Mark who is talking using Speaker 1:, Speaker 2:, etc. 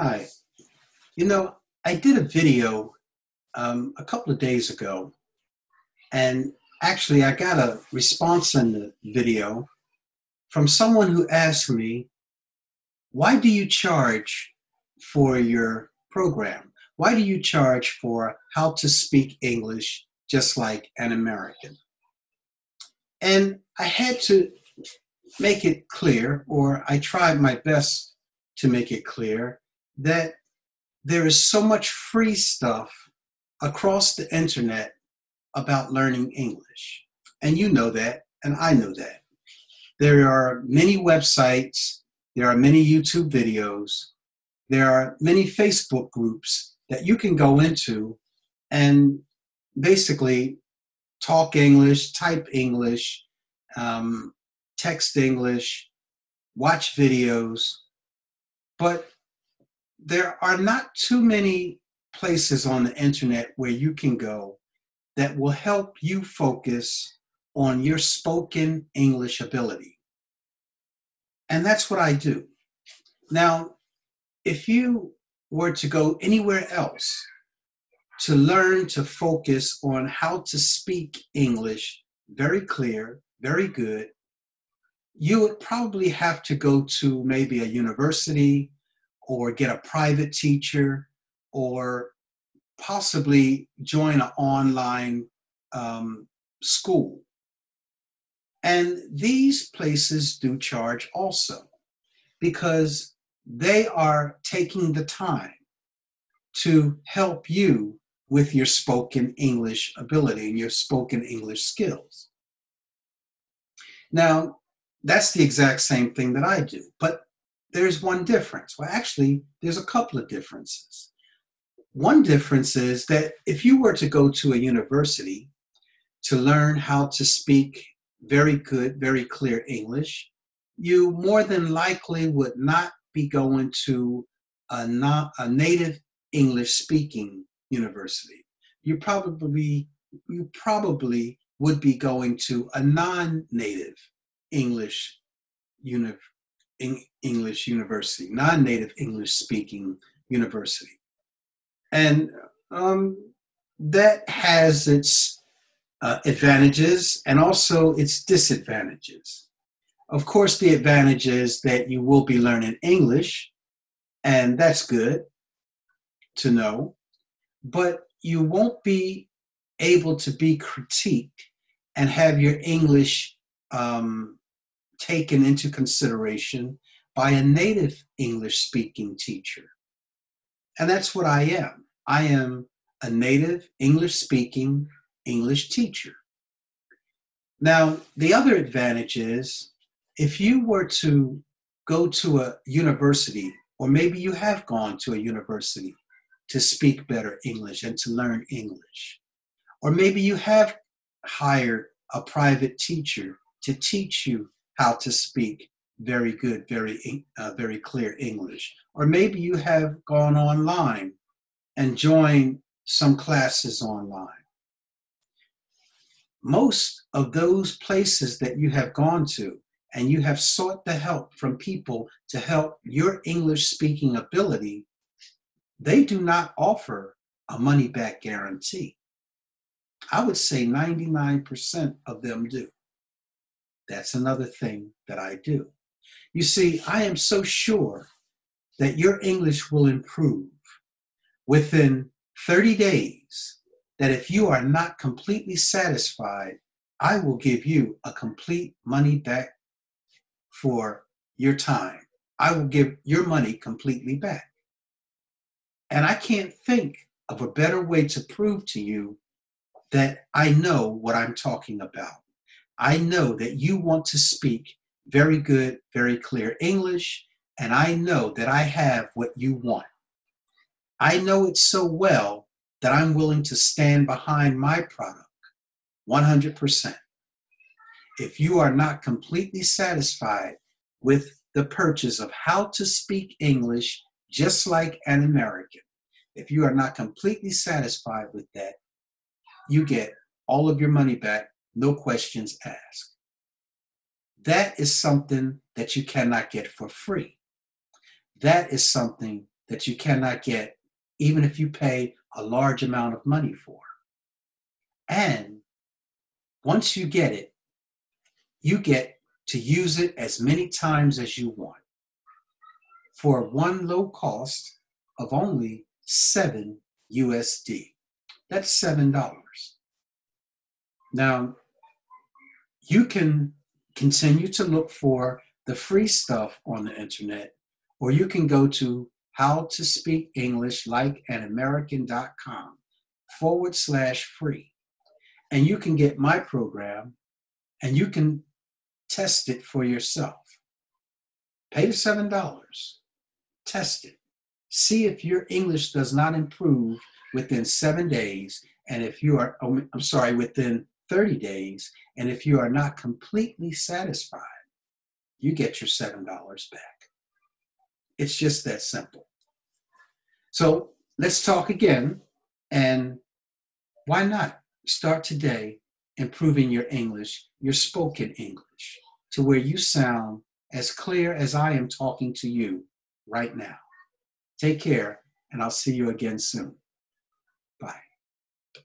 Speaker 1: Hi. You know, I did a video um, a couple of days ago, and actually, I got a response in the video from someone who asked me, Why do you charge for your program? Why do you charge for how to speak English just like an American? And I had to make it clear, or I tried my best to make it clear, that there is so much free stuff across the internet about learning English. And you know that, and I know that. There are many websites, there are many YouTube videos, there are many Facebook groups that you can go into and basically talk English, type English, um, text English, watch videos. But there are not too many places on the internet where you can go that will help you focus on your spoken English ability. And that's what I do. Now, if you were to go anywhere else to learn to focus on how to speak English very clear, very good, you would probably have to go to maybe a university or get a private teacher or possibly join an online um, school. And these places do charge also because they are taking the time to help you with your spoken English ability and your spoken English skills. Now, that's the exact same thing that I do, but there's one difference. Well, actually, there's a couple of differences. One difference is that if you were to go to a university to learn how to speak very good, very clear English, you more than likely would not be going to a, not, a native English speaking university. You probably you probably would be going to a non-native English uni- English university, non-native English speaking university. And um, that has its uh, advantages and also its disadvantages. Of course, the advantage is that you will be learning English, and that's good to know, but you won't be able to be critiqued and have your English um, taken into consideration by a native English speaking teacher. And that's what I am. I am a native English speaking English teacher. Now, the other advantage is if you were to go to a university, or maybe you have gone to a university to speak better English and to learn English, or maybe you have hired a private teacher to teach you how to speak very good, very, uh, very clear English. Or maybe you have gone online and joined some classes online. Most of those places that you have gone to and you have sought the help from people to help your English speaking ability, they do not offer a money back guarantee. I would say 99% of them do. That's another thing that I do. You see, I am so sure that your English will improve within 30 days that if you are not completely satisfied, I will give you a complete money back for your time. I will give your money completely back. And I can't think of a better way to prove to you that I know what I'm talking about. I know that you want to speak very good, very clear English, and I know that I have what you want. I know it so well that I'm willing to stand behind my product 100%. If you are not completely satisfied with the purchase of how to speak English just like an American, if you are not completely satisfied with that, you get all of your money back, no questions asked. That is something that you cannot get for free. That is something that you cannot get even if you pay a large amount of money for. And once you get it, you get to use it as many times as you want for one low cost of only 7 USD. That's $7. Now, you can continue to look for the free stuff on the internet, or you can go to how to speak English like an American.com forward slash free. And you can get my program and you can test it for yourself. Pay the $7, test it, see if your English does not improve within seven days. And if you are, oh, I'm sorry, within 30 days. And if you are not completely satisfied, you get your $7 back. It's just that simple. So let's talk again. And why not start today improving your English, your spoken English, to where you sound as clear as I am talking to you right now. Take care, and I'll see you again soon.